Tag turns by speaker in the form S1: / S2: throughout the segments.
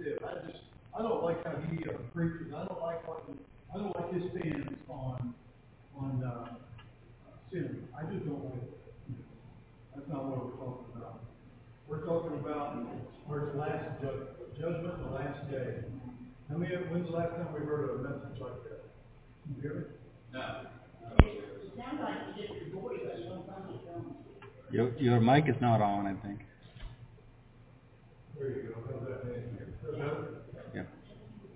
S1: said. I just, I don't like how he uh, preaches. I don't like what, he- I don't like his stance on, on, uh, sin. I just don't like it. That's not what we're talking about. We're talking about our last judgment, judgment, the last day. How many, when's the last time we heard a message like that? You hear me?
S2: It sounds like it's just your voice, but sometimes it comes.
S3: Your, your mic is not on, I think.
S1: There you go. How's that, man? Is?
S3: Yeah.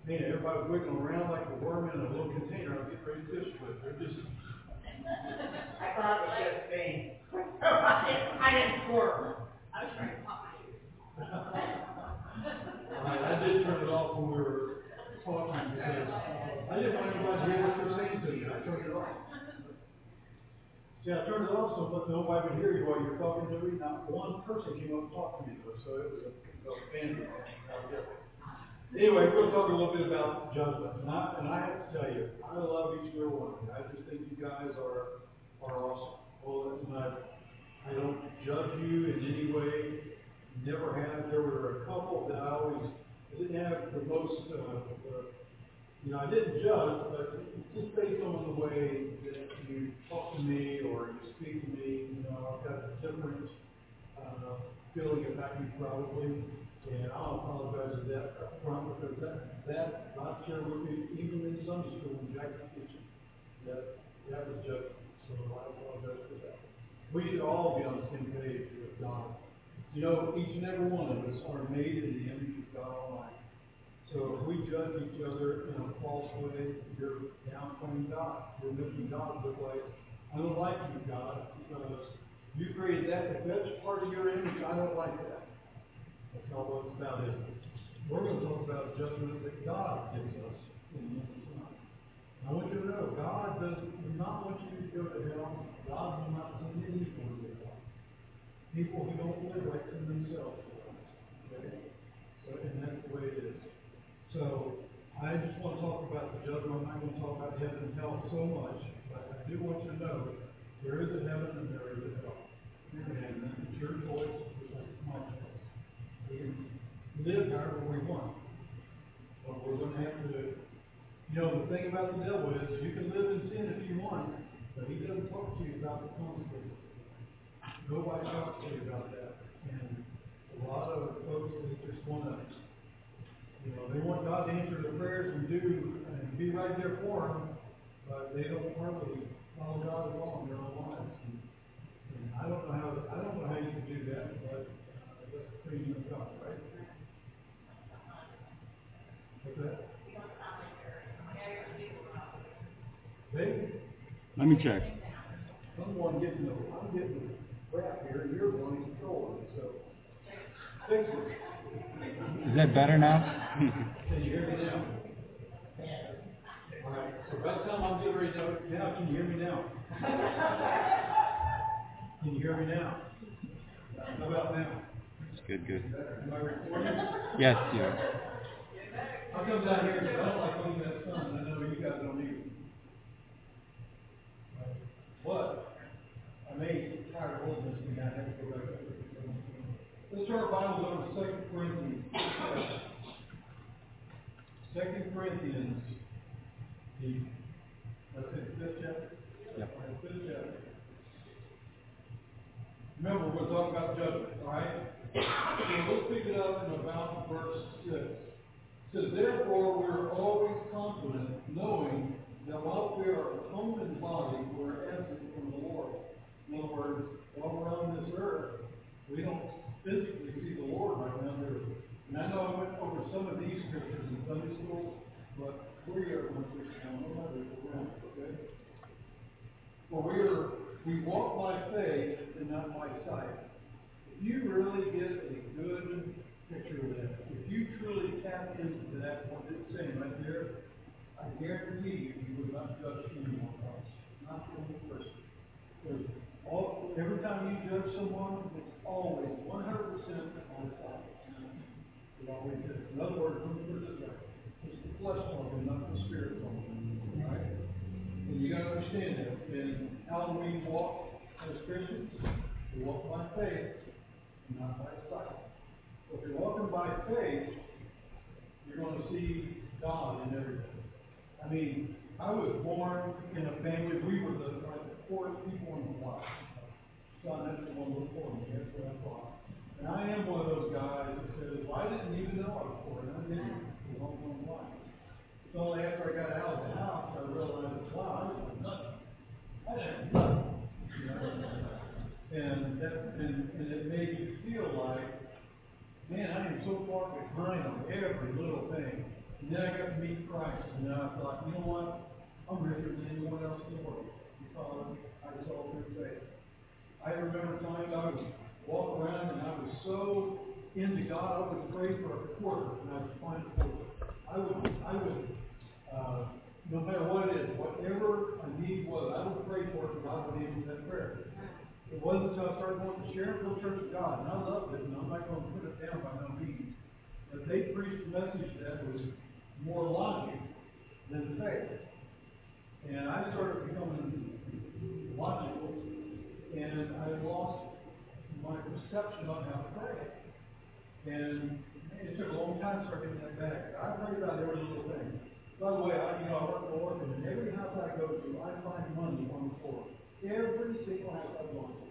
S1: Man, everybody's wiggling around like a worm in a little container. I'm getting ready to fish with. They're just,
S2: I thought it was just me. I didn't squirm. I was trying to pop my ears.
S1: I, I did turn it off when we were talking because I didn't want anybody to hear what you're saying to me. I turned it off. See, I turned it off so that nobody would hear you while you're talking to me. Not one person came up and talked to me, so it was a, a bandit. Anyway, we'll talk a little bit about judgment. And I, and I have to tell you, I love each and every one of you. I just think you guys are, are awesome. Well, and I, I don't judge you in any way, never have. There were a couple that I always, I didn't have the most, uh, uh, you know, I didn't judge, but just based on the way that you talk to me or you speak to me, you know, I've got a different, uh, feeling about you probably. And I'll apologize for that up front because that, that, I share with you, even in Sunday school in Jackson Kitchen, that, that was judgment. So I apologize for that. We should all be on the same page with God. You know, each and every one of us are made in the image of God Almighty. So if we judge each other in a false way, you're downplaying God. You're making God look like, I don't like you, God, because you created that. If that's part of your image, I don't like that. That's not what it's about, is it? We're gonna talk about judgment that God gives us in this time. I want you to know, God does not want you to go to hell. God will not send any to hell. People who don't live right in themselves. Okay? So, and that's the way it is. So, I just want to talk about the judgment. I'm not going to talk about heaven and hell so much, but I do want you to know there is a heaven and there is a hell. And it's your choice, it's my choice. We can live however we want. But we're going to have to, you know, the thing about the devil is you can live in sin if you want, but he doesn't talk to you about the consequences. Nobody talks to you about that. And a lot of folks, they just want to, you know, they want God to answer their prayers and do, and be right there for them, but they don't hardly follow God at all in their own lives. And, and I don't know how, I don't know how you can do that, but uh, that's freedom of God, right? What's that? They,
S3: Let me check.
S1: someone getting the, I'm getting the crap here, and you're the one controlling it, so. Fix it.
S3: Is that better now?
S1: Can you hear me now? All right, so by the time I'm getting ready to, now, can you hear me now? Can you hear me now? How about now?
S3: good, good.
S1: Am I recording?
S3: Yes, you are.
S1: It I don't like that. I know you guys don't either. But I'm tired of holding this thing down. I have to go back. Let's turn our Bibles over to 2 Corinthians. 2 Corinthians, the, let's say the fifth chapter. Yeah. Fifth chapter. Remember, we're talking about judgment, all right? So let's pick it up in about verse 6. So therefore, we're always confident, knowing that while we are home in body, we're absent from the Lord. In other words, while we're on this earth, we don't physically see the Lord right now. And I know I went over some of these scriptures in Sunday school, but we are once again, no matter around, okay? For we are we walk by faith and not by sight. If you really get a good picture of that, you truly tap into that, what it's saying right there, I guarantee you, you would not judge anyone else, not one person. Because all, every time you judge someone, it's always one hundred percent on sight. It always is. In other words, let me put it this way, it's the flesh talking, not the spirit talking, right? And you gotta understand that. And how do we walk as Christians? We walk by faith, not by sight. If you're walking by faith, you're gonna see God in everything. I mean, I was born in a family, we were the, like, the poorest people in the block. Son, that's the one for me, that's what I thought. And I am one of those guys that says, well, I didn't even know I was poor, and I didn't, for a long, long. It's only after I got out of the house, I realized, wow, I was nothing. I had nothing. you know? And that, and, and it made me feel like, man, I am so far behind on every little thing. And then I got to meet Christ, and then I thought, you know what? I'm richer than anyone else in the world because I was all through faith. I remember times I would walk around and I was so into God, I would pray for a quarter and I would find a quarter. I would, I would, uh, no matter what it is, whatever a need was, I would pray for it and God would answer that prayer. It wasn't until I started going to Sharonville Church of God, and I loved it, and I'm not going to put it down by no means. But they preached a message that was more logic than faith. And I started becoming logical, and I lost my perception on how to pray. And it took a long time to start getting that back. I pray about every little thing. By the way, I, you know, I work for Orkin, and every house I go to, I find money on the floor. Every single house I've gone to.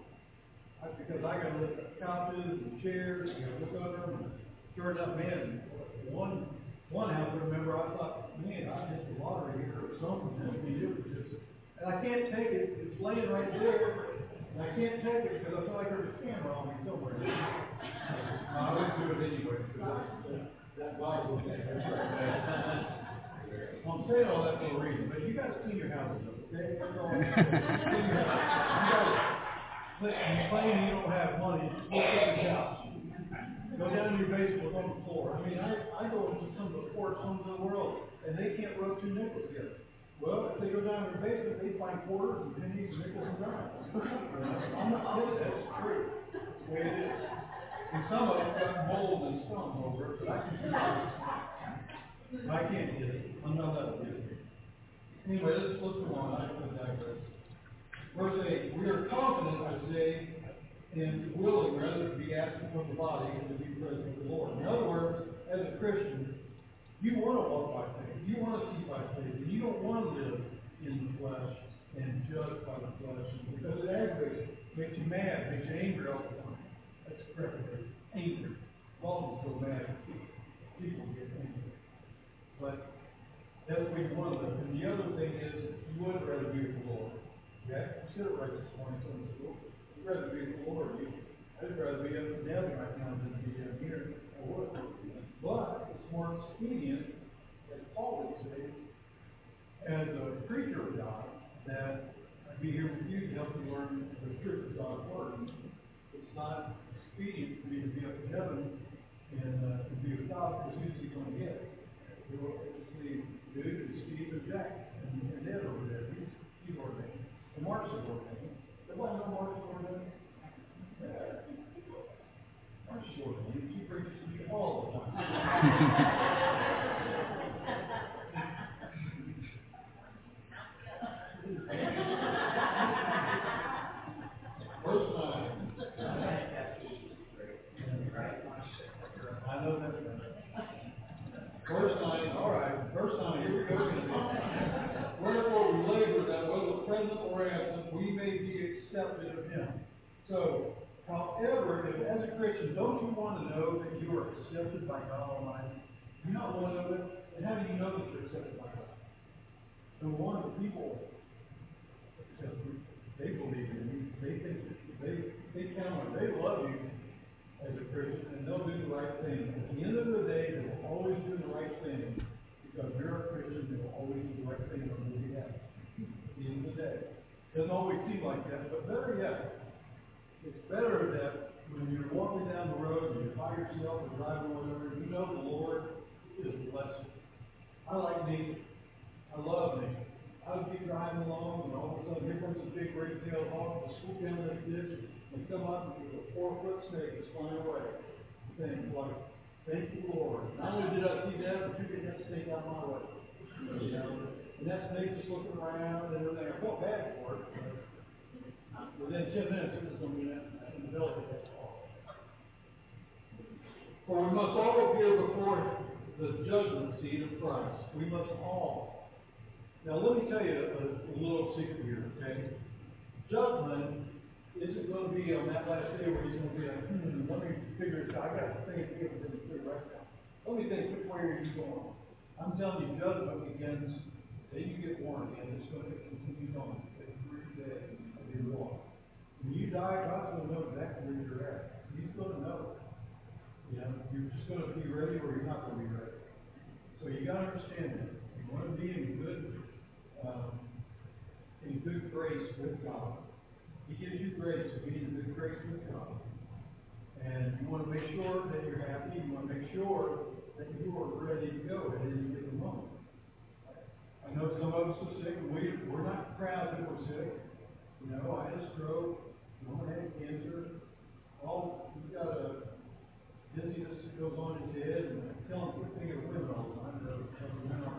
S1: I, because I gotta lift up couches and chairs, I gotta look under them, and turns out, man, one, one house I remember, I thought, man, I hit the lottery here or something, I mean, it was just, and I can't take it, it's laying right there, and I can't take it because I feel like there's a camera on me somewhere. No, I wouldn't do it anyway, that, that Bible, that's right. I'm saying all that for a reason, but you guys clean your houses up, okay? That's all I'm saying. Clean your houses. You you claim you don't have money, look at your house. Go down in your basement, on the floor. I mean, I, I go into some of the poorest homes in the world, and they can't rub two nickels together. Well, if they go down in their basement, they find quarters and pennies and nickels and dimes. I'm not kidding, that's true. The way it is. And some of them got mold and scum over it, but I can do it. I can't get it. I'm not that good. Anyway, let's, let's go on. I could digress. Verse eight, we are confident, I say, and willing rather to be absent from the body and to be present with the Lord. In other words, as a Christian, you want to walk by faith. You want to see by faith. And you don't want to live in the flesh and judge by the flesh because it aggravates makes you mad, makes you angry all the time. That's correct. Angry. Of us go mad. People get angry. But that's what you want to live. And the other thing is, you would rather be with the Lord. Okay? Consider it right this morning, Sunday school. You'd rather be with the Lord. You, I'd rather be up in heaven right now than be down here. I would. But it's more expedient, as Paul would say, as a preacher of God, that I'd be here with you to help you learn the truth of God's word. It's not expedient for me to be up in heaven and uh, to be with God because who's he going to get? It's the dude and Steve and Jack and, and Ed over there. He's, he's ordained. And Mark's is ordained. Everybody know Mark's ordained? Yeah. Mark's is ordained. He preaches to me all the time. Verse nine. I know that. Verse nine, all right, verse nine, here we go again. Wherefore we labor that whether present or absent, we may be accepted of him. So, however, if as a Christian, don't you want to know that you are accepted by God Almighty? Do you not want to know that? And how do you know that you're accepted by God? So one of the people, they believe in you, they think, they, they count on, they love you as a Christian, and they'll do the right thing. At the end of the day, they will always do the right thing, because you're a Christian, they will always do the right thing on your behalf. At the end of the day. Doesn't always seem like that, but better yet, it's better that when you're walking down the road and you're by yourself or driving or whatever, you know the Lord is blessing. I like nature. I love nature. I would be driving along and all of a sudden here comes a big red-tailed hawk, and swoop down like this, and come up and a four-foot snake is flying away. Things like, thank you, Lord. Not only did I see that, but you get that snake out of my way. You know, and that snake was looking around and everything. I felt bad for it. Within ten minutes, it was going to be in the that. For we must all appear before the judgment seat of Christ. We must all. Now, let me tell you a, a little secret here, okay? Judgment isn't going to be on that last day where he's going to be like, hmm, let me figure this out. I got to think of everything through right now. Let me think, which way are you going? I'm telling you, judgment begins the day you get born again. It's going to continue on every day When you die, God's going to know exactly where you're at. He's going to know. You know, you're just going to be ready or you're not going to be ready. So you got to understand that. You want to be in good, um, in good grace with God. He gives you grace to be in good grace with God. And you want to make sure that you're happy. You want to make sure that you are ready to go at any given moment. I know some of us are sick, we, we're not proud that we're sick. You know, I had a stroke, someone had cancer. All, we've got a dizziness that goes on in his head, and I tell him, quit thinking of women all the time. doesn't matter.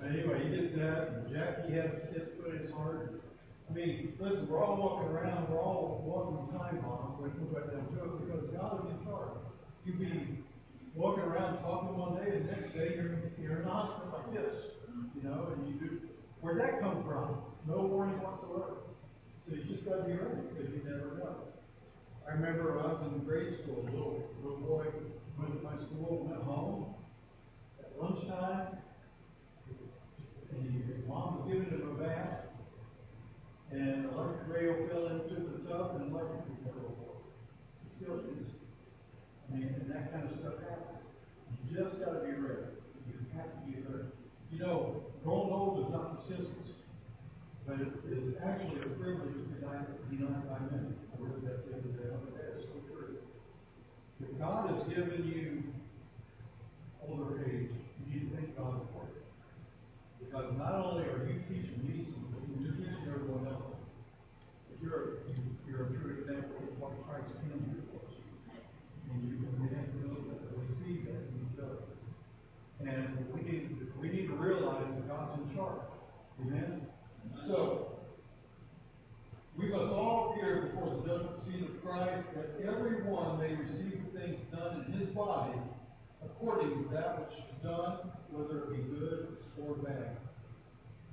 S1: But anyway, he did that, and Jackie had a tip put in his heart. I mean, listen, we're all walking around, we're all walking the time bomb, we put that down to it, because God is in charge. You be walking around talking one day, and the next day you're, you're in a hospital like this, you know, and you do, where'd that come from? No warning whatsoever. So you just gotta be ready, because you never know. I remember I was in grade school, a little, little boy went to my school, went home, at lunchtime, and his mom was giving him a bath, and electric rail fell into the tub and electric fell over. Still is. I mean, and that kind of stuff happens. You just gotta be ready. You have to be ready. You know, growing old is not the census, but it is actually a privilege to die, be not by men. I heard that the other day, I thought that is so true. If God has given you older age, you need to thank God for it. Because not only are you teaching me something, you're teaching everyone else. You're, you're a true example of what Christ can do for us. And you, can know that, we see that in each other. And we need, we need to realize that God's in charge. Amen? So, we must all appear before the judgment seat of Christ, that everyone may receive the things done in his body according to that which is done, whether it be good or bad.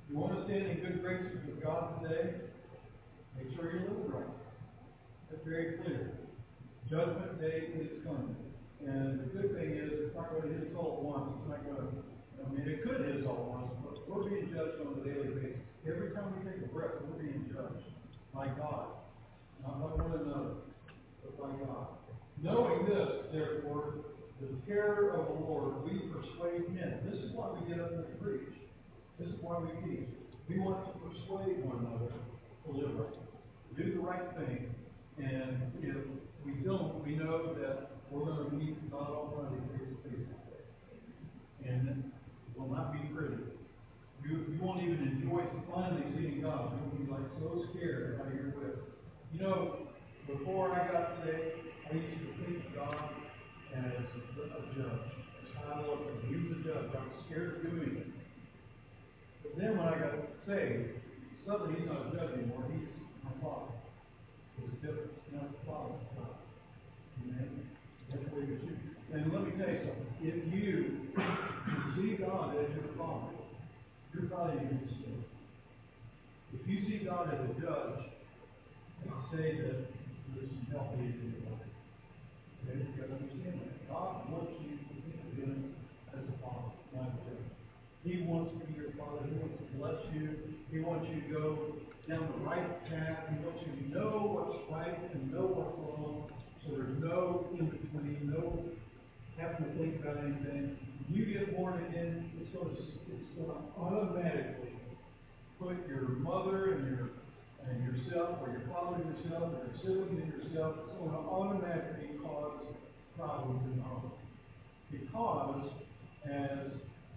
S1: You want to stand in good graces with God today? Make sure you're living right. That's very clear. Judgment day is coming. And the good thing is, it's not going to hit us all at once. It's not going to, I mean, it could hit us all at once, but we're being judged on a daily basis. Every time we take a breath, we're being judged by God. Not by one another, but by God. Knowing this, therefore, the terror of the Lord, we persuade men. This is why we get up and preach. This is why we teach. We want to persuade one another to live right, to do the right thing. And if we don't, we know that we're going to meet God Almighty face to face. And it will not be pretty. You, you won't even enjoy finally seeing God. You'll be like so scared how you're with. You know, before I got saved, I used to think of God as a judge. Looked at him. He was a judge. I was scared of doing it. But then when I got saved, suddenly he's not a judge anymore. He's my father. A difference. He's not the father. It's God. Amen. That's you should. And let me tell you something. If you see God as your father, If you see God as a judge, and say that there's some help needed in your life. Okay, you gotta understand that. God wants you to think of him as a father, not a judge. He wants to be your father. He wants to bless you. He wants you to go down the right path. He wants you to know what's right and know what's wrong. So there's no in between, no having to think about anything. You get born again, it's going to, it's going to automatically put your mother and your and yourself, or your father and yourself, or your sibling and yourself, it's going to automatically cause problems in the home. Because, as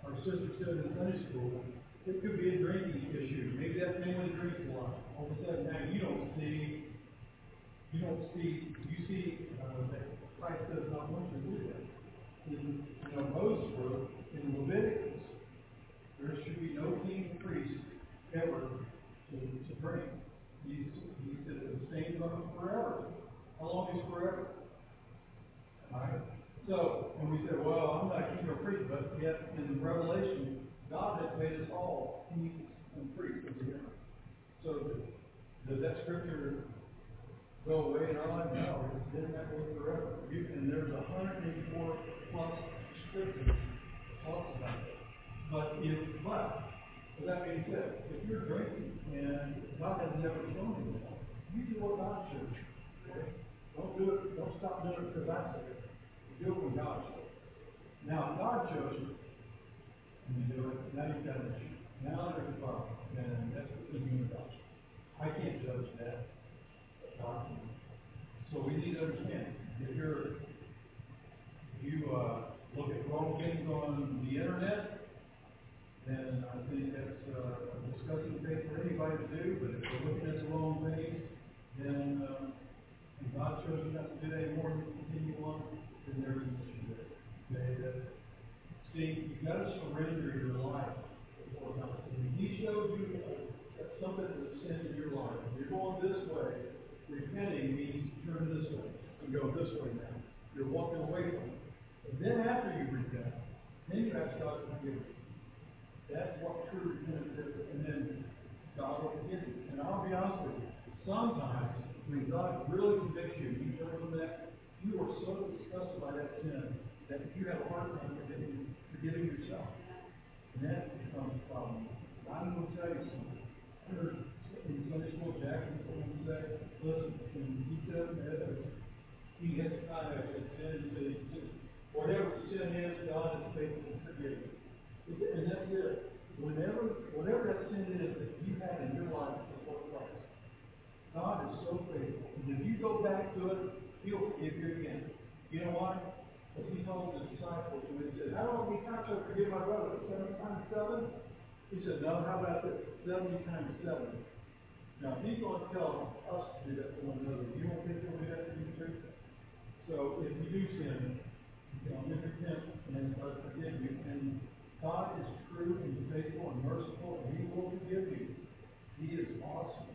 S1: our sister said in Sunday school, it could be a drinking issue. Maybe that family drinks a lot. All of a sudden now you don't see, you don't see, you see uh, that Christ does not want you to do that in you know, Moses' wrote in Leviticus. There should be no king priest ever to, to pray. He, he said the same on forever. How long is forever? Right. So, and we said, well, I'm not king or priest, but yet in Revelation, God had made us all kings and priests. So, does that scripture go away in our life? No, it's been that way forever. And there's 184 what Scripture talks about. But if, but, with that being said, if you're drinking and God has never shown you that, you do what God should. Okay? Don't do it, don't stop doing it because I say it. Do it when God says it. Now, if God shows you, and you do it, now you've got an issue. Now there's a problem. And that's what the universe. I can't judge that. God can. So we need to understand if you're you, uh, look at wrong things on the internet, then I think that's, uh, a disgusting thing for anybody to do, but if you're looking at the wrong things, then, uh, and God shows you not to do that anymore, and continue on, then there's an issue there. Okay, that, see, you gotta surrender your life before God. When He shows you something that's sin in your life, if you're going this way, repenting means turn this way, and go this way now. You're walking away from it. And then after you repent, then you ask God to forgive you. That's what true repentance is, and then God will forgive you. And I'll be honest with you, sometimes when God really convicts you, you turn from that, you are so disgusted by that sin that you have a hard time forgiving, forgiving yourself. And that becomes a problem. I'm going to tell you something. I heard in Sunday school, say, listen, when he said, he kind of whatever sin is, God is faithful to forgive you. And that's it. Whenever, whatever that sin is that you had in your life before Christ, God is so faithful. And if you go back to it, He'll forgive you again. You know why? Because He told His disciples when He said, How many times shall I forgive my brother? Seven times seven? He said, No, how about this? Seventy times seven. Now, He's going to tell us to do that to one another, you don't think He'll do that to you too? So if you do sin, know, just repent and God forgive you. And God is true and faithful and merciful, and He will forgive you. He is awesome.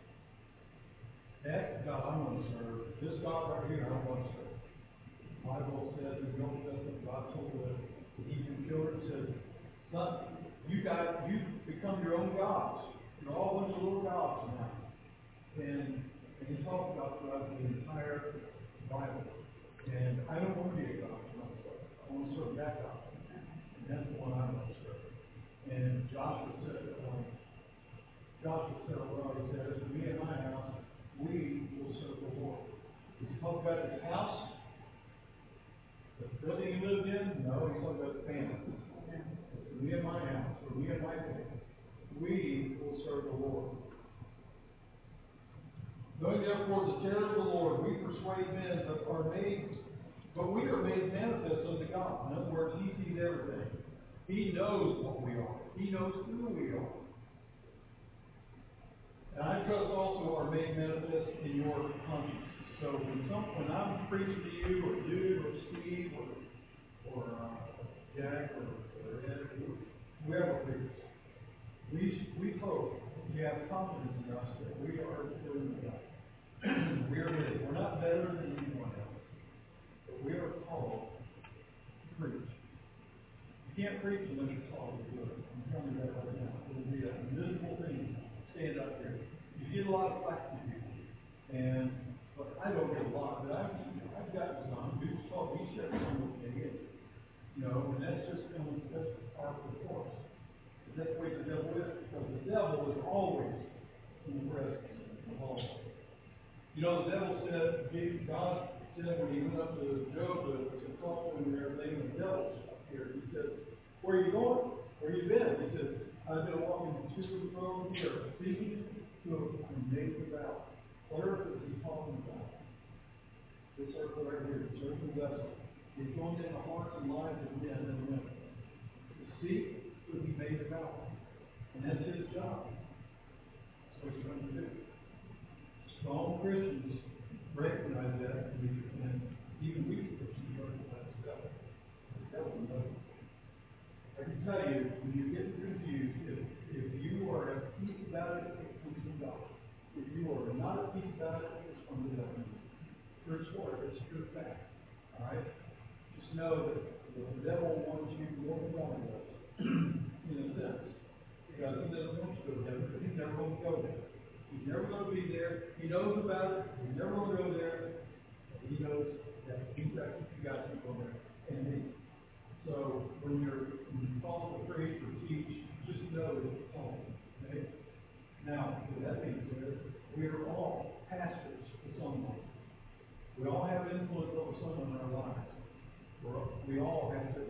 S1: That's the God I want to serve. This God right here, I want to serve. The Bible says in the Old Testament, God told the Hebrew children, says, Son, you guys, you become your own gods. You're all a bunch of little gods now. And, and He talked about throughout the entire Bible. And I don't want to be a God for to serve that God. And that's the one I want to serve. And Joshua said, um, Joshua said, well, he says, me and my house, we will serve the Lord. Did he talk about his house? The building he lived in? No, he's talking about the family. For me and my house, for me and my family, we will serve the Lord. Knowing therefore the terror of the Lord, we persuade men that are made, but we are made manifest unto God. In other words, He sees everything. He knows what we are. He knows who we are. And I trust also are made manifest in your conscience. So when some, when I'm preaching to you, or you, or Steve, or, or uh, Jack, or, or Ed, whoever preaches, we, we hope you have confidence in us that we are doing the God. we are his. We're not better than we are called to preach. You can't preach unless you're called to do it. I'm telling you that right now. It will be a miserable thing to stand up here. You get a lot of flack from people. And, but I don't get a lot, but I've, I've gotten some. People talk, he said some with me. and, You know, and that's just, know, that's part of the course. That's the way the devil is, because the devil is always in the presence of all. You know, the devil said, God he went up to Job to, talk to him and everything, the here. He said, Where are you going? Where you been? He said, I've been walking to and fro here, speaking to a made about. What earth is he talking about? This earth right here, this earthen vessel. He's going in the hearts and lives of men and women. To seek who he made about. And that's his job. That's what he's going to do. Strong Christians recognize that, and even we Christians recognize that. The devil knows. I can tell you, when you get confused, if, if you are at peace about it, it comes from God. If you are not at peace about it, it's from the devil. True story, it's true fact. All right? Just know that The devil wants you more vulnerable, in a sense, because he doesn't want you to go there, because he's never going to go there. He's never going to be there, he knows about it, he's never going to go there, he knows that he's got, you got to go there, and me. So, when you're, when you call to preach or teach, just know that it's home, okay? Now, with that being said, we are all pastors to someone. We all have influence over someone in our lives. We're, we all have to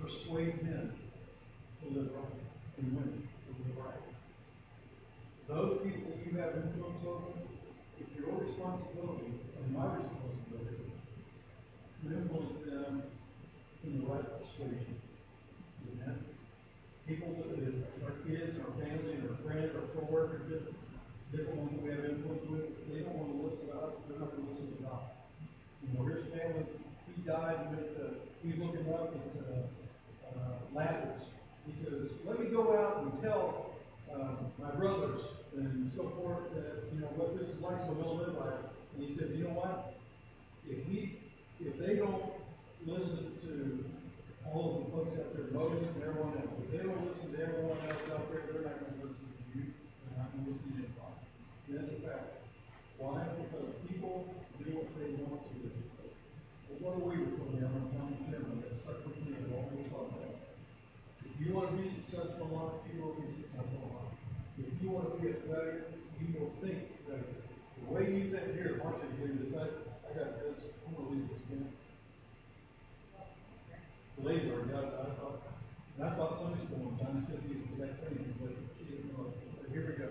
S1: persuade men to live right and women. Those people you have influence over, it's your responsibility and my responsibility to influence them in the right persuasion. Amen? People that is our kids, our family, our friends, our coworkers, different, different ones that we have influence with, they don't want to listen to us, they're not going to listen to God. You know, here's family, he died with, uh, he's looking up at, uh, uh, Lazarus. He says, let me go out and tell, um, my brothers and so forth, that, you know, what this is like, so they'll live by it. And he said, you know what? If he, if they don't listen to all of the folks out there, Moses and everyone else, if they don't listen to everyone else out there, they're not gonna listen to you, they're not gonna listen to anybody. And that's a fact. Why? Because people do what they want to do. Well, what are we told me, I'm a county chairman, that's stuck with me, and what we talk about. If you wanna be successful in life, you will be. You wanna get better, you will think better. The way you think here, here, this, I, I got this, I'm gonna leave this in. Believe it or not, I thought, and I thought Sunday school one time, said these exact things, but she didn't know. But here we go.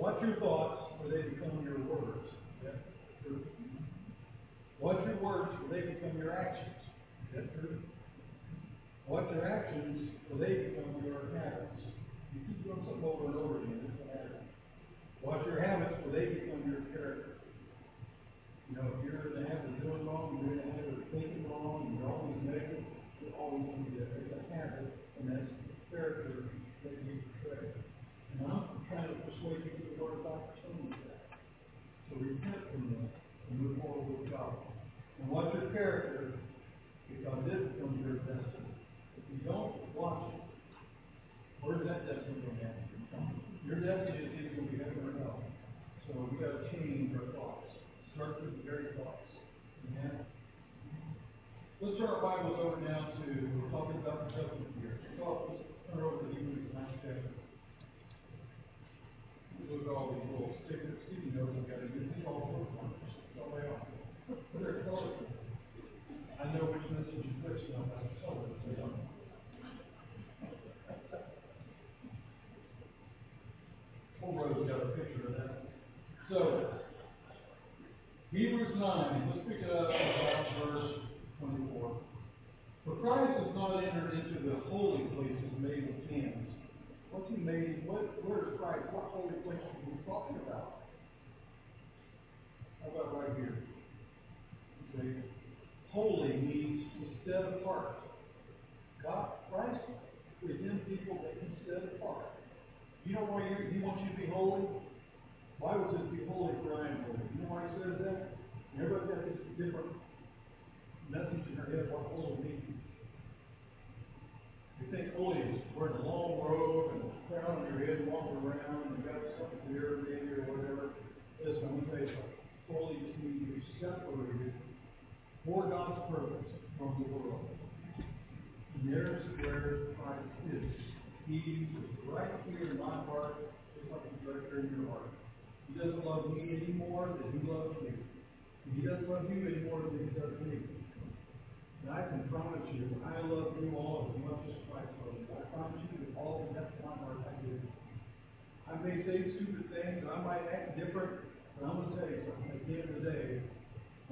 S1: Watch your thoughts, for they become your words. Yeah, true. Watch your words, for they become your actions. Is that true? Watch your actions, for they become your habits. Doing something over and over again. Watch your habits, for they become your character. You know, if you're in the habit of doing wrong, you're in the habit of thinking wrong, and you're always negative, you're always gonna be there. It's a habit, and that's the character that you portray. And I'm trying to persuade you to the word of God for that. So repent from that and move forward with God. And watch your character, because it becomes your destiny. If you don't watch it, where's that destiny going to happen? Your destiny is either going to be heaven or hell. So we gotta change our thoughts. Start with the very thoughts. Amen? Let's turn our Bibles over now to, talking about the covenant here. So let's turn over to Hebrews ninth chapter. Look at all these little stickers, sticky notes I've got to use. These all work on us. It's all way off. They're colorful. I know which message you on by the color. so don't. Whole road's got a picture of that. So, Hebrews nine, let's pick it up Christ has not entered into the holy places made with hands. What's he made, what, where is Christ, what holy place are we talking about? How about right here? Okay, holy means to set apart. God, Christ is in people that he set apart. You know why you, he wants you to be holy? Why was it be holy for I am holy? You know why he says that? Everybody's got this different message in their head what holy means. You think oh, holy is wearing a long robe and a crown on your head, walking around, and you got something here, maybe, or whatever. Listen, I'm gonna tell you something. Holy you're separated for God's purpose from the world. And there's where Christ is. He is right here in my heart, just like he's right here in your heart. He doesn't love me any more than he loves you. He doesn't love you any more than he does me. And I can promise you, I love you all as much as Christ loves you. I promise you with all the depth of my heart, I do. I may say stupid things, I might act different, but I'm gonna tell you something, at the end of the day,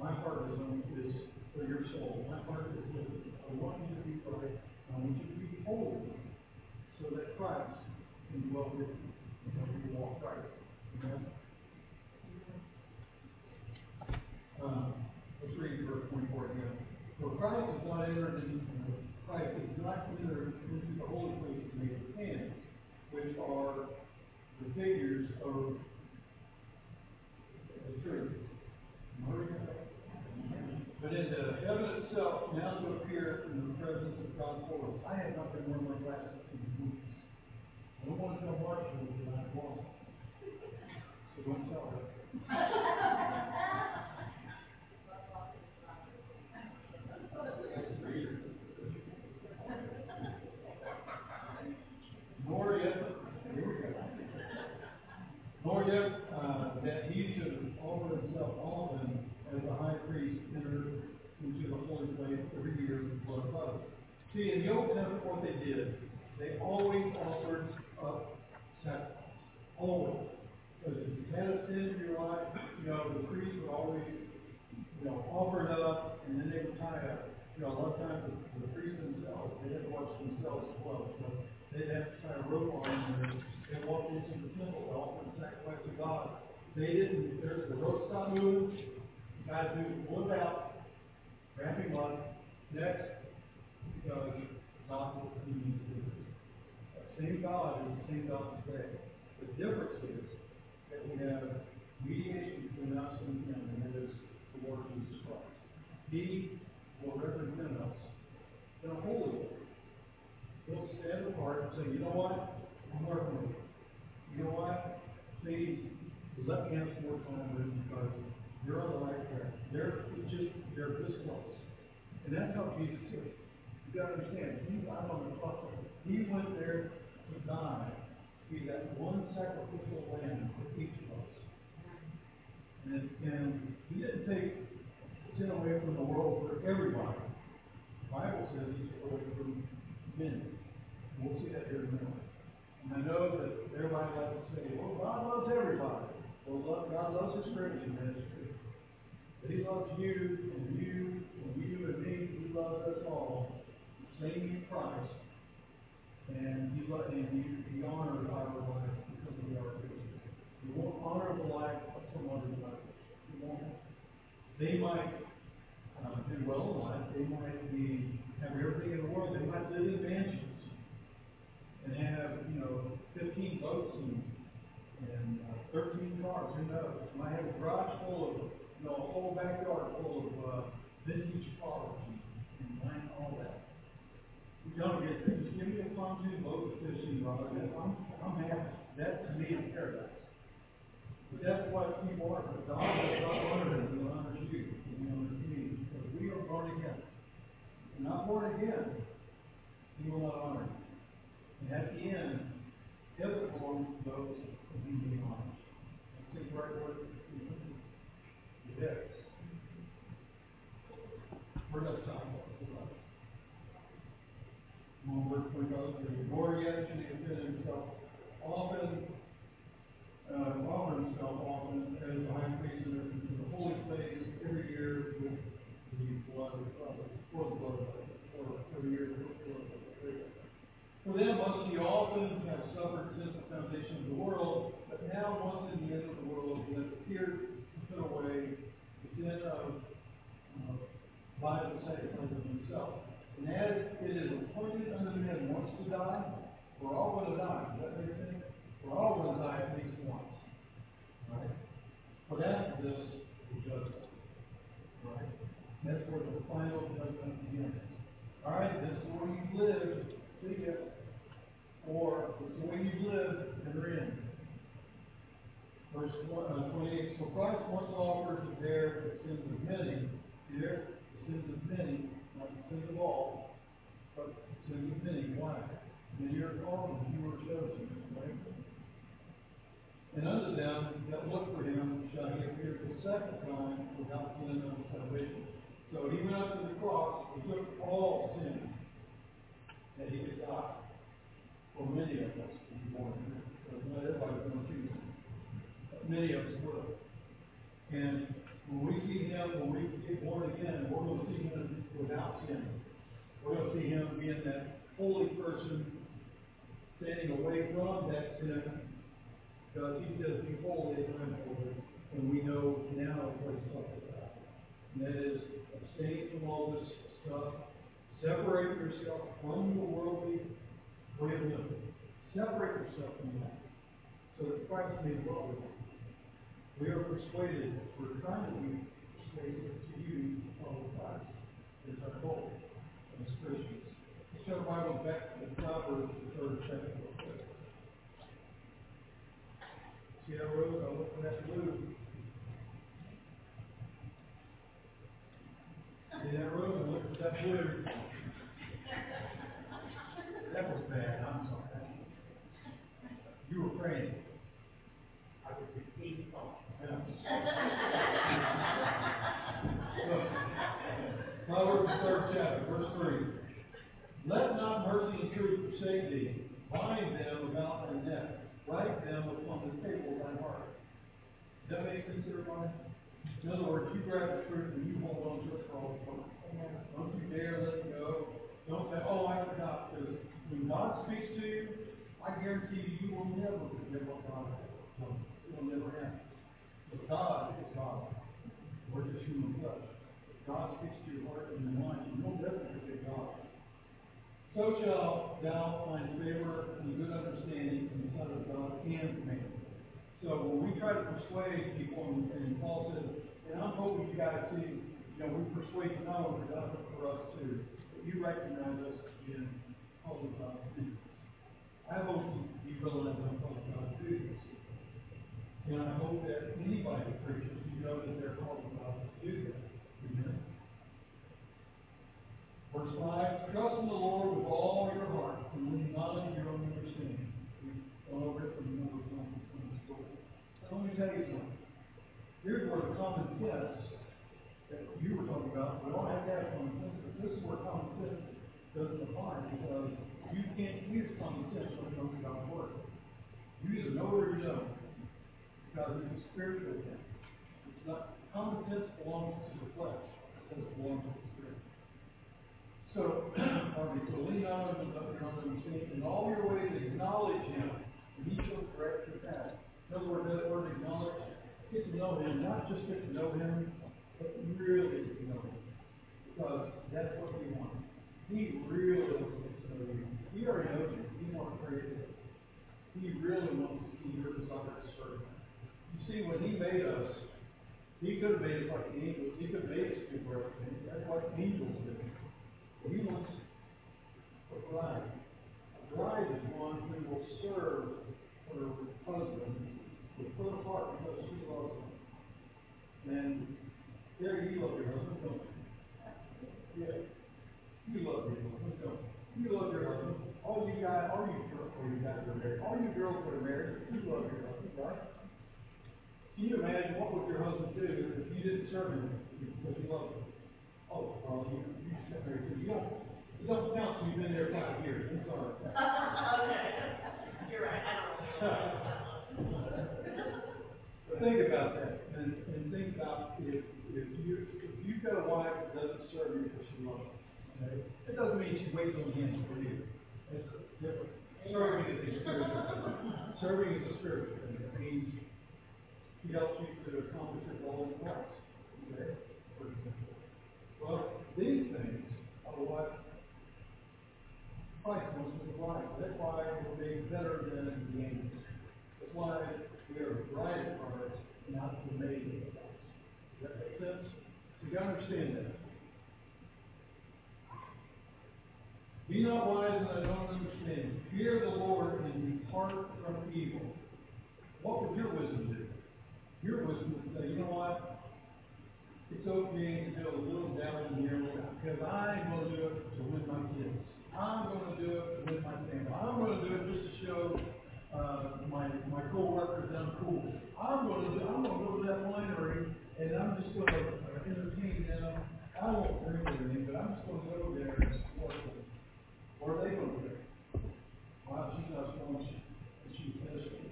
S1: my heart is on, is for your soul. My heart is with you. I want you to be right, I want you to be holy, so that Christ can dwell with you, help you walk right. Amen? Um, let's read verse twenty-four again. For Christ is not entered into, Christ is not entered into the holy places made with hands, which are the figures of the truth. But in the heaven itself, now to appear I have not been wearing my glasses in weeks. I don't want to tell Marcia that I'm wrong. So don't tell her. Nor yet, here we go. Yet, uh, that he should offer himself often as a high priest enter into the holy place every year with blood of others. See, in the Old Testament, what they did, they always offered up sacrifice. Always. Because if you had a sin in your life, you know, the priest would always, you know, offer it up, and then they would tie up. You know, a lot of times the, the priests themselves, they had to watch themselves as well. So they'd have to tie a rope on them, and walked into the temple to offer the sacrifice to God. They didn't, there's the rope stopped moving, the guys moved, pull it out, him up, next, because God will continue to do this. That same God is the same God today. The difference is that we have mediation between us and Him, and that is the Lord Jesus Christ. He will represent us in a holy way. He'll stand apart and say, you know what? I'm working with you. You know what? Please, let me have some more time with you because you're on the right track. They're just, they're this close. And that's how Jesus is. You gotta understand, he died on the cross. He went there to die. He that one sacrificial lamb for each of us. And, and he didn't take sin away from the world for everybody. The Bible says he took away from many. And we'll see that here in a minute. And I know that everybody likes to say, well, God loves everybody. Well, God loves his Christian ministry. But he loves you and you and you and me. He loves us all. Same in Christ. And he, and he, he honors our life because we are Christians. He won't honor the life of some other life. He won't. They might uh, do well in life. They might be have everything in the world. They might live in mansions and have you know 15 boats and and uh, 13 cars. Who knows? Might have a garage full of you know a whole backyard full of uh, vintage cars and, and wine, all that. You don't get. Just give me a pontoon boat, fishing rod, I'm I'm happy. That to me is paradise. But that's what people are. But God does not honor them. He honors you. Honors me. Because we are born again. If you're not born again, He will not honor you. And at the end, belongs to those whom He honors. That's His right word. Yes. One word for God, nor yet should he offend himself often, uh, offer himself often as the high priest in the- holy place every year with the blood of, uh, for the blood of, or every year with the blood of. For them must he often have suffered since the foundation of the world, but now once in the end of the world he has appeared to put away the sin of, by the sacrifice of himself. And as it is appointed unto men once to die, we're all going to die. Is that what you're? We're all going to die at least once. Right? But after this, the judgment. Right? That's where the final judgment begins. All right, this is way you live. See ya. Or this is way you live and are in. Verse uh, twenty-eight, so Christ once offered to bear the sins of many, here, the sins of many, not the sins of all, but the sins of many, why? And you're called, and you were chosen, right? And unto them that look for him shall he appear the second time without sin unto salvation. So he went up to the cross, he took all sin, that he could die for many of us to be born again. Because not everybody's going to choose him. But many of us will. And when we see him, when we get born again, we're going to see him without sin. We're going to see him being that holy person, standing away from that sin, because he says, be holy as I'm holy. And we know now what he's talking about. And that is abstain from all this stuff. Separate yourself from the worldly way of living. Separate yourself from that. So that Christ may dwell with you. We are persuaded, we're trying to be persuaded to you follow Christ. Is our goal as Christians. turn Bible back to Proverbs, the third chapter. See that road, I look for that blue. See that road, I look for that blue. That was bad, I'm sorry. You were praying.
S2: I was receiving thought.
S1: Look, Proverbs third chapter, verse three. Let not mercy and truth forsake thee. Bind them about thy neck. Write them upon the table of thy heart. That make sense, everybody? In other words, you grab the truth and you hold on to it for all the time. Don't you dare let it go. Don't say, oh, I forgot. Because when God speaks to you, I guarantee you, you will never forget what God has you. It will never happen. But God is God. We're just human flesh. God speaks to your heart and your mind, and you'll never forget God. So shall thou find favor and good understanding in the sight of God and. So when we try to persuade people, and, and Paul says, and I'm hoping you guys see, you know, we persuade you not only God, but for us too, that you recognize us in called of God to do this. I hope you realize I'm of God to do this. And I hope that anybody that preaches, you know that they're called of God to do that. Amen. Verse five, trust in the Lord with all your heart, and lean not on your own understanding. We've gone over it from. You something. Here's where the common sense that you were talking about, we all have to have common sense, but this is where common sense doesn't apply, because you can't use common sense when it comes to God's word. You either know or you don't, because it's a spiritual thing. It's not, common sense belongs to the flesh, it doesn't to the spirit. So, pardon me, so lean on him and your own understanding, in all your ways acknowledge him, and he shall correct your path. In other words, that word acknowledge, get to know him, not just get to know him, but really get to know him. Because that's what he wants. He really wants to get to know you. He already knows you. He wants to create it. He really wants to see your desire to serve him. You see, when he made us, he could have made us like angels. He could have made us do. That's what angels do. He wants a bride. A bride is one who will serve her husband with full heart because she loves him. And there you love your husband, don't you? Yeah. You love your husband, don't you? You love your husband. All you guys, all you girls, all you guys are married, all you girls that are married, you love your husband, right? Can you imagine what would your husband do if you didn't serve him because you loved him? Oh, well, you, you just got married, you don't, you don't count till you've been there five years, I'm sorry.
S2: Okay. You're right, I don't know.
S1: think about that, and, and think about if, if you, if you've got a wife that doesn't serve you because she loves you, okay? It doesn't mean she waits on hands for you. It's different. Serving is a spiritual thing. Serving is a spiritual thing. It means she helps you to accomplish your goal in Christ, okay? For example. Well, these things are what Christ wants to provide. That's why we're made better than the angels. That's why Christ, not the maid of Christ. Does that make sense? You gotta understand that. Be not wise in thy own understanding. Fear the Lord and depart from evil. What would your wisdom do? Your wisdom would say, you know what? It's okay to build a little down in here because I'm going to do it to win my kids. I'm going to do it to win my family. I'm going to do it just to show uh, my coworkers I'm cool. I'm going to I'm going to go to that winery and I'm just going to uh, entertain them. I won't drink anything, but I'm just going to go there and support them. Are they to do? Wow, she's not strong. She, she's desperate.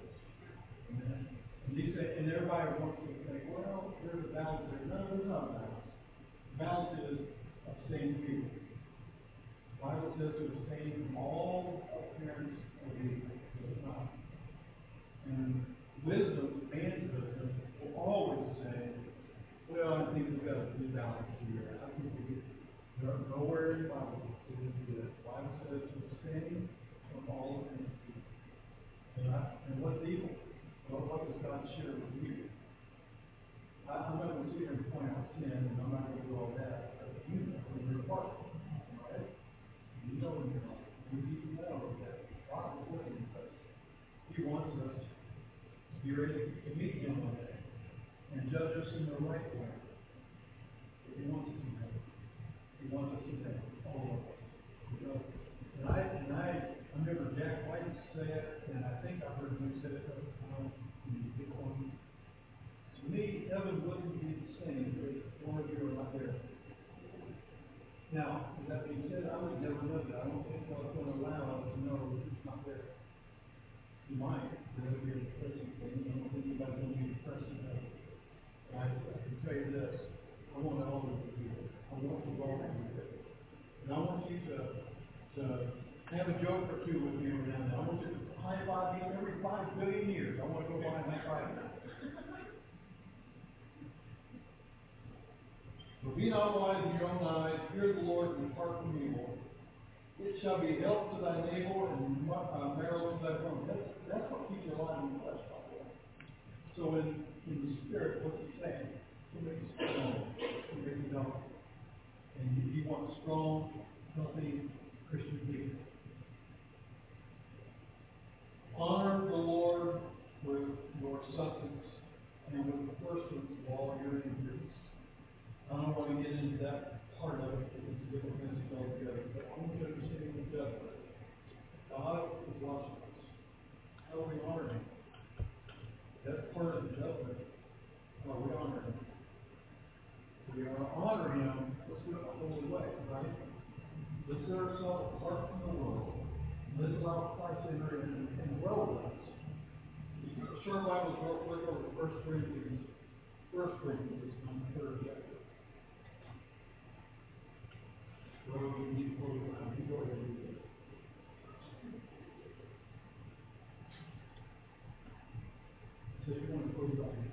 S1: Amen. And these say, and everybody wants to think, well, there's a balance there. No, there's not a balance. Balance is abstaining from evil. The Bible says to abstain from all appearance of evil. It's not. And wisdom, man's wisdom, will always say, well, I think we've got a good balance here. I think we get, nowhere in the Bible is good. The Bible says to abstain from all of evil. And, I, and what's evil? Well, what does God share with you? I, I'm not going to sit here and point out sin, and I'm not going to do all that. But you know when you're a right? You know when you're not We need to know that God is living with us. He wants us to be ready to meet Him one day and judge us in the right way. But He wants us in heaven. He wants us in heaven, all of us. You know, and I, and I, I remember Jack White say it, and I think I heard him say it other time, in the big. To me, heaven wouldn't be the same if one of you were not there. Now, with that being said, I would never know that. I don't think God's gonna allow us to know who's not there. He might, but it'll be a depressing thing. I don't think anybody's gonna be depressed in heaven. And You this, I want all of you to. I want you all to be. And I want you to, to have a joke or two with me every now. I want you to high five me every five billion years. I wanna go by and high five you. But be not wise in your own eyes, fear the Lord, and depart from evil. It shall be health to thy neighbor, and uh, marrow to thy bone. That's, that's what keeps you alive in the flesh, by the way. So in, in the spirit, what's he saying? You makes you healthy. And he wants strong, healthy Christian people. Honor the Lord with your substance and with the first of all your increase. I don't want to get into that part of it, because it's a different message altogether, but I want you to understand the judgment. God is watching us. How do we honor Him? That's part of the judgment. How we honor Him. We are to honor Him, let's do it the holy way, right? Let's set ourselves apart from the world. Let's allow Christ in and dwell with us. Short Bibles real quick over to First Corinthians. First Corinthians, on the third chapter. Well, you need to it out. You go ahead and read it. So you want to close out,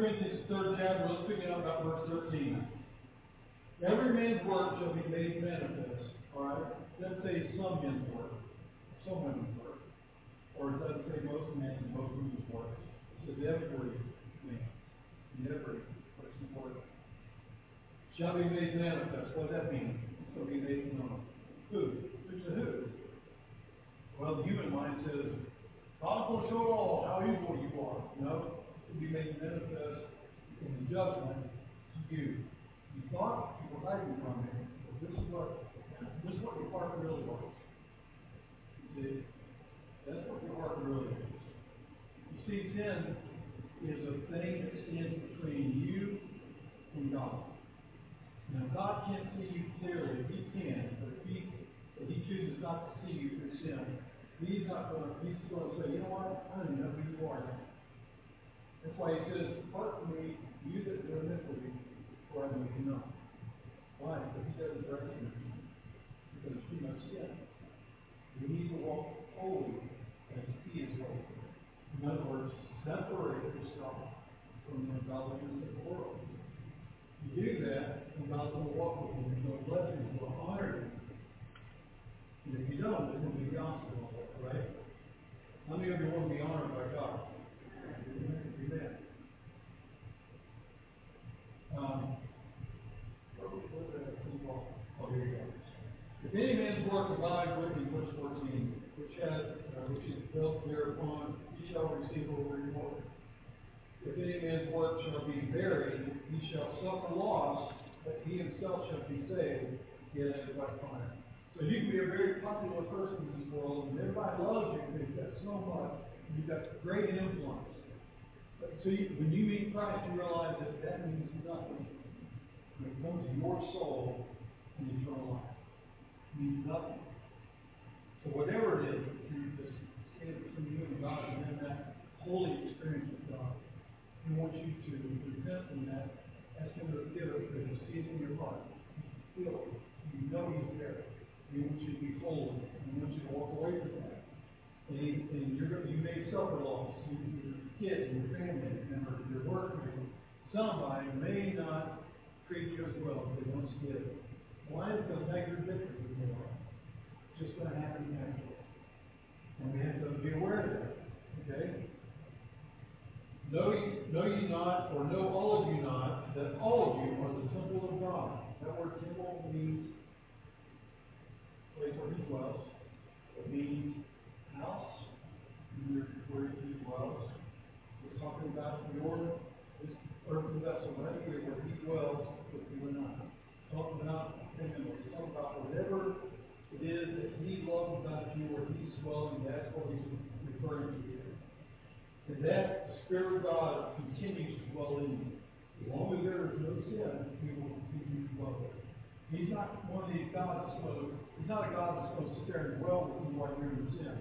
S2: First
S1: third chapter, let's pick it up about verse thirteen. Every man's work shall be made manifest, all right? Let's say some men's work, some women's work. Or doesn't say most men's and most women's work. It says every man, and every person work. Shall be made manifest, what does that mean? Gonna be made known. Who? Who's the who? Well, the human mind says, God will show all how evil you are. No, will be made manifest in the judgment to you. You thought you were hiding from him, but this is what, this is what your heart really wants. See, that's what your heart really is. You see, sin is a thing that stands between you and God. Now, God can't see you clearly. He can, but if he, if he chooses not to see you through sin, he's not going to, he's going to say, you know what? I don't even know who you are. That's why he says, depart from me, you that do iniquity, for I know you not. Why? Because he doesn't recognize you. Because it's too much sin. We need to walk holy as he is holy. In other words, separate yourself from the godliness of the world. You do that, and God's going to walk with you, He's going bless you, He's going to honor you. And if you don't, it's going to be of right? How many of you want to be honored by God? Amen. Um. If any man's work abide with him, verse fourteen, which has, uh, which is built thereupon, he shall receive a reward. If any man's work shall be buried, he shall suffer loss, but he himself shall be saved, yet by fire. So you can be a very popular person in this world, and everybody loves you, because you've got so much, you've got great influence. So you, when you meet Christ, you realize that that means nothing. When it comes to your soul and eternal life, it means nothing. So whatever it is, you just stand between you and God and have that holy experience with God. He wants you to repent from that. Ask Him to forgive it because He sees in your heart. You feel it. You know He's there. He wants you to be holy. He wants you to walk away from that. And, and you're, you may suffer loss. You, kids, your family members, your workmates. Somebody may not treat you as well as they once did. Why? Because now you're different than they are. It's just going to happen naturally. And we have to be aware of that. Okay? Know know ye not, or know all of you not, that all of you are the temple of God? That word temple means place where he dwells. It means house, where he dwells. Talking about your, this earthen vessel right here, where he dwells with you and I. Talking about, family, talking about whatever it is that he loves about you, where he's dwelling, that's what he's referring to here. And that Spirit of God continues to dwell in you. As long as there is no sin, he will continue to dwell there. He's not one of these gods that's going to, he's not a God that's going to sit there and dwell with you while you're in sin.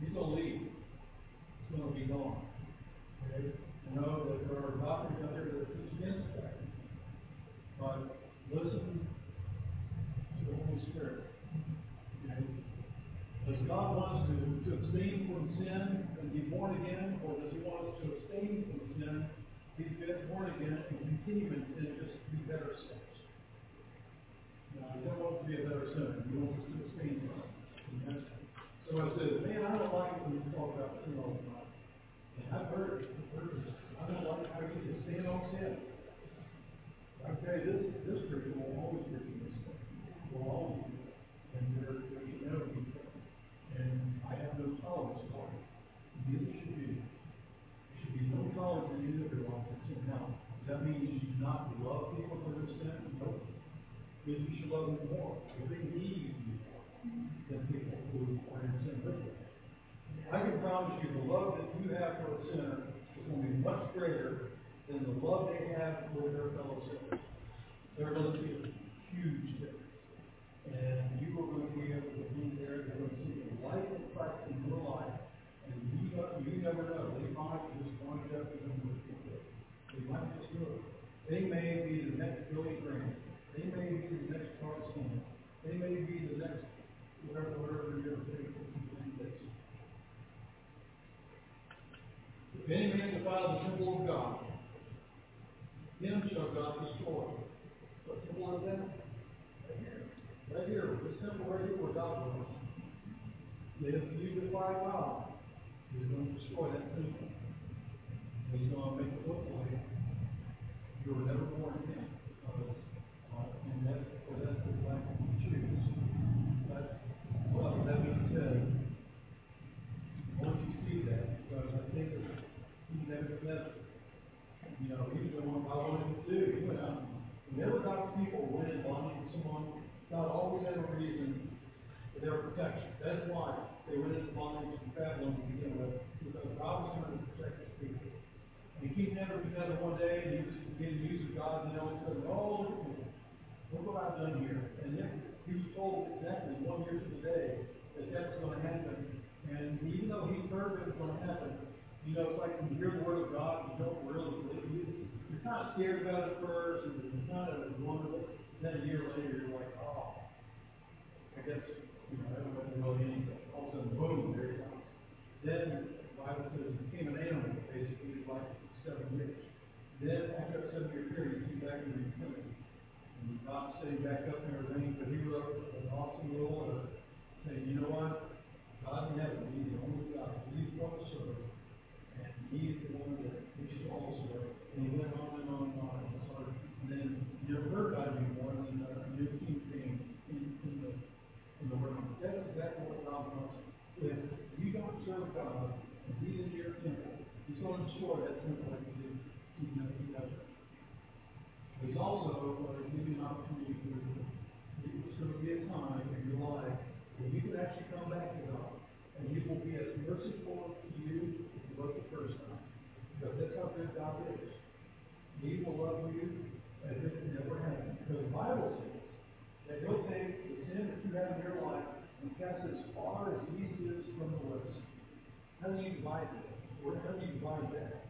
S1: He's going to leave. He's going to be gone. I know that there are doctrines out there that teach against that. But listen to the Holy Spirit. Okay? Does God want us to, to abstain from sin and be born again, or does He want us to abstain from sin, be born again, and continue in sin, just be better sinners? No, He doesn't want to be a better sinner. He wants us to abstain from it. So I said, man, I don't like when you talk about time. And I've heard, it. I don't like how you just stand on sin. I tell you, this, this preacher will always this stuff. Will always do. And there, there should never be. And I have no tolerance for it. Neither should you. There should be no tolerance in either of your life for sin. Now, does that mean you should not love people for their sin? No. Means you should love them more. If they need you I can promise you, the love that you have for a sinner is going to be much greater than the love they have for their fellow sinners. They're going to see a huge difference. And you are going to be able to be there, you're going to see the light of Christ in your life. And you, know- you never know, they might just wind up in with people. They might just do it. They may be the next Billy Graham. They may be the next Charles Stanley. They may be the next whatever, whatever you're thinking. Any man defile the temple of God, him shall God destroy. What temple is that? Right here. Right here, this temple right here where God was. If you defy God, he's going to destroy that temple. He's going to make it look like you were never born again. Because, uh, and that's, for that's the black Jews. But, well, that being said, once you see that, because I think that he Nebuchadnezzar, you know, he was the one God wanted him to do. He went out, and whenever God's people went in bondage with someone, God always had a reason for their protection. That's why they went into bondage in Babylon to begin with, because God was trying to protect his people. And King Nebuchadnezzar one day, and he was getting used of God, and all of a sudden, oh, look at me. Look what I've done here. And yet, he was told exactly one year to the day that that's going to happen. And even though he heard it was going to happen, you know, it's like when you hear the word of God, you don't really believe it. You're kind of scared about it first, and you're kind of wondering. Then a year later, you're like, oh, I guess, you know, it. Then, the Bible says, it became an animal, basically, like seven years. Then, after seven year period, he came back to repentance. And God sitting back up in everything, but he wrote an awesome little letter saying, you know what? God in heaven, he's the only God. The one to serve. And he's the one that we should all serve. And he went on and on and on. And and then you never heard about him anymore. And then uh, a new king came in, in the in room. That's exactly what God wants. If you don't serve God, and he's in your temple, he's going to destroy that temple like he did King Nebuchadnezzar. There's also uh, give you an opportunity for there's going to be a time in your life when you can actually come back to God, and He will be as merciful to you as He was the first time. Because that's how good God is. He will love you as if it never happened. Because the Bible says that He'll take the sin that you have in your life and cast as far as east is from the west. How do you divide that? Where, how do you divide that?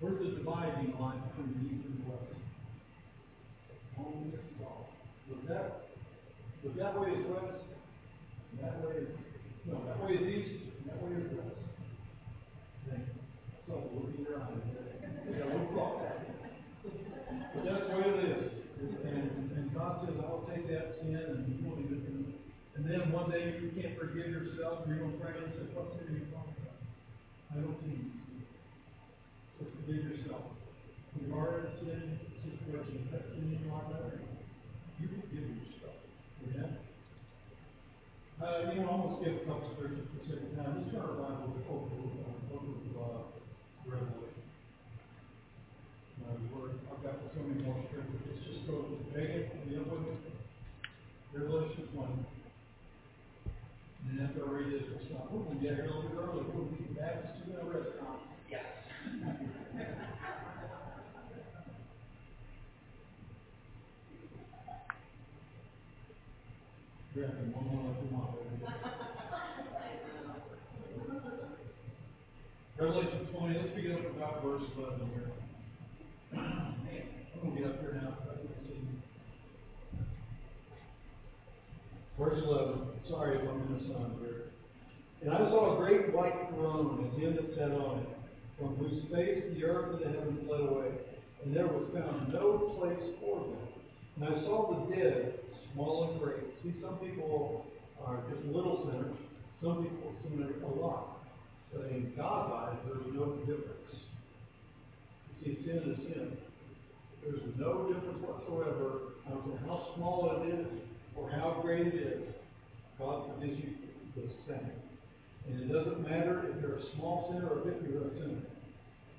S1: Where's the dividing line between the east and the west? Only all. Was that, was that way is west, that way is, no, that way is east, and that way is west. Thank you. So, look in your eyes. Yeah, we'll cross that. But that's the way it is. And, and God says, I'll take that sin and you won't even, and, and then one you can't forgive yourself, and you're gonna pray and say, what sin are you talking about? I don't see you. So regard a sin, situation, that sin in your life, you forgive yourself. Amen? Uh, you I'm gonna skip a couple scriptures for a second now, just turn our Bible over to, uh, book of, uh, Revelation. Uh, we're, I've got so many more scriptures, let's just go to Megan, and the with me. Revelation twenty. And then after I read get here a little we'll be back to.
S2: Yes.
S1: Revelation twenty, let's pick it up about verse eleven here. I'm gonna get up here now. Verse eleven, sorry if I'm in the sun here. And I saw a great white throne, and him that sat on it, from whose face the earth and the heaven fled away, and there was found no place for them. And I saw the dead, small and great. See, some people are just little sinners, some people sin a lot. But in God's eyes, there's no difference. You see, sin is sin. There's no difference whatsoever, matter how small it is or how great it is. God forgives you the same. And it doesn't matter if you're a small sinner or a sinner.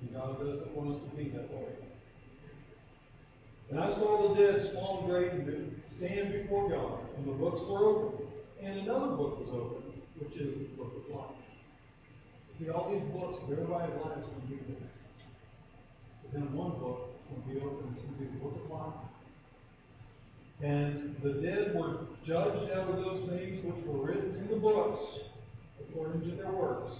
S1: And God doesn't want us to be that way. And I saw the dead, small and great, and stand before God, and the books were opened. And another book was opened, which is the book of life. See, all these books, everybody's life is to be there. But then one book will be opened, it's going to be the book of life. And the dead were judged out of those things which were written in the books, according to their works.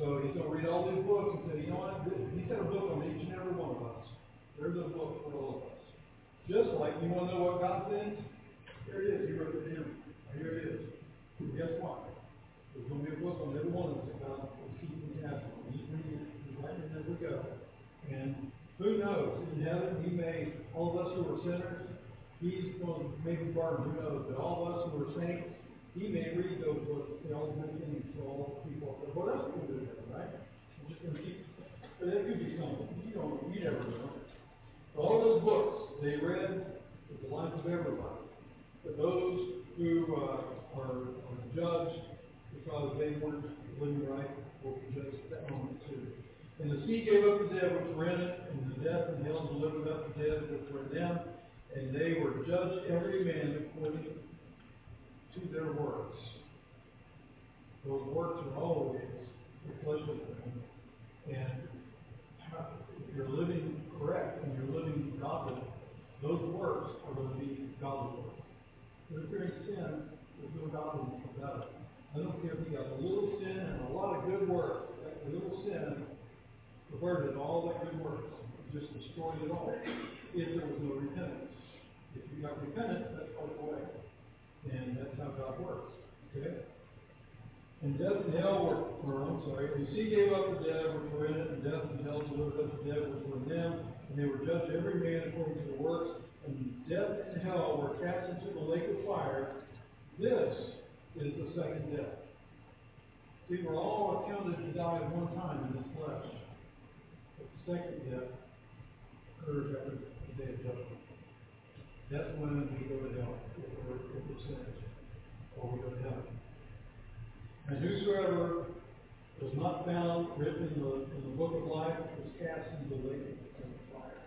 S1: So he's going to read all these books and say, you know what? He's got a book on each and every one of us. There's a book for all of us. Just like you want to know what God thinks? Here it is. He wrote it down. Here it is. And guess what? There's going to be a book on every one of us that God will keep in tabs on. He's reading it. It as we go. And who knows? In heaven, He may, all of us who are sinners, He's going to maybe burn. Who knows? But all of us who are saints, He may read those books, good things to all the people. But what else can we do there, right? We're just going to keep. But it could be something. You don't. You never know. All those books they read with the life of everybody. But those who uh, are, are judged because they weren't living right will be judged at that moment too. And the sea gave up the dead which were in it, and the death and hell delivered up the dead which were in them, and they were judged every man according to their works. Those works are always reflected in them. And if you're living correct and you're living godly, those works are going to be godly works. But if you're in sin, there's no godliness about it. I don't care if you got a little sin and a lot of good works. That little sin perverted all that good works. It just destroyed it all. If there was no repentance. If you got repentance, that's part of the way. And that's how God works. Okay? And death and hell were, or I'm sorry, the sea gave up the dead which were in it, and death and hell delivered up the dead which were in them, and they were judged every man according to the works, and death and hell were cast into the lake of fire. This is the second death. See, we're all accounted to die at one time in this flesh. But the second death occurs after the day of judgment. That's when we go to hell, if we're, if we're or we go to heaven. And whosoever was not found written in the, in the book of life was cast into the lake of fire.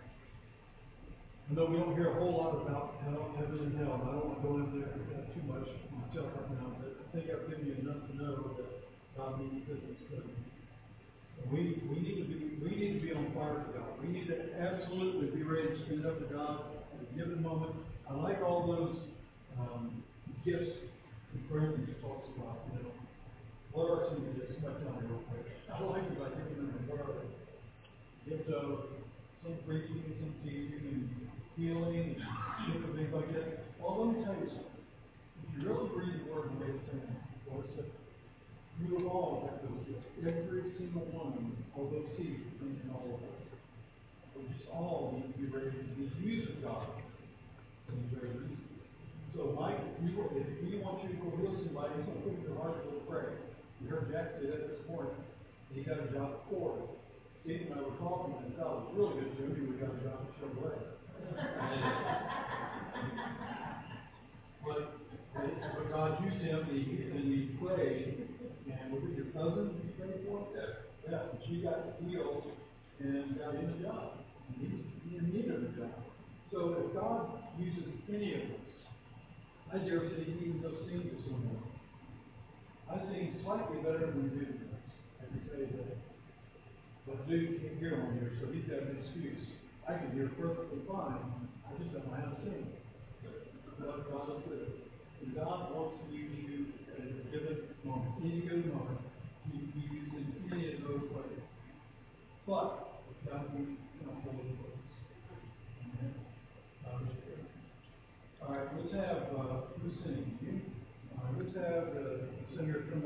S1: I know we don't hear a whole lot about hell, heaven and hell, and I don't want to go into uh, too much myself right now, but I think I've given you enough to know that God means business. And we, we need to be, we need to be on fire for God. We need to absolutely be ready to stand up to God given moment. I like all those, um, gifts in Corinthians talks about, you know, what are some of this? Write down real quick. I like it by giving them what are? Gift of some preaching, some teaching, and healing, and shit and things like that. Well, let me tell you something. If you really read the word and read it, Lord said, you have all got those gifts. Every single one of those seeds, in all of us. We just all need to be ready to be used of God. And he's very easy. So, Mike, if you, if we want you to go heal somebody, he's going to put it in your heart to pray. You heard Jack say that this morning. He got a job before. Steve and I were talking, and God was really good to we got a job at Chevrolet. But, but God used him, and he, and he prayed, and was it your cousin you prayed for? Yeah. Yeah, she got healed and got him a job, and he, he needed a job. So if God uses any of us, I dare say he can go sing to someone. I sing slightly better than Duke does, I can tell you that. But Duke can't hear on here, so he's got an excuse. I can hear perfectly fine, I just don't know how to sing. But God do it. And God wants to use you at a given moment, any given moment. He, uses any of those ways. But, it's got to be All right, let's have, uh, let's see, let's have the senator come up.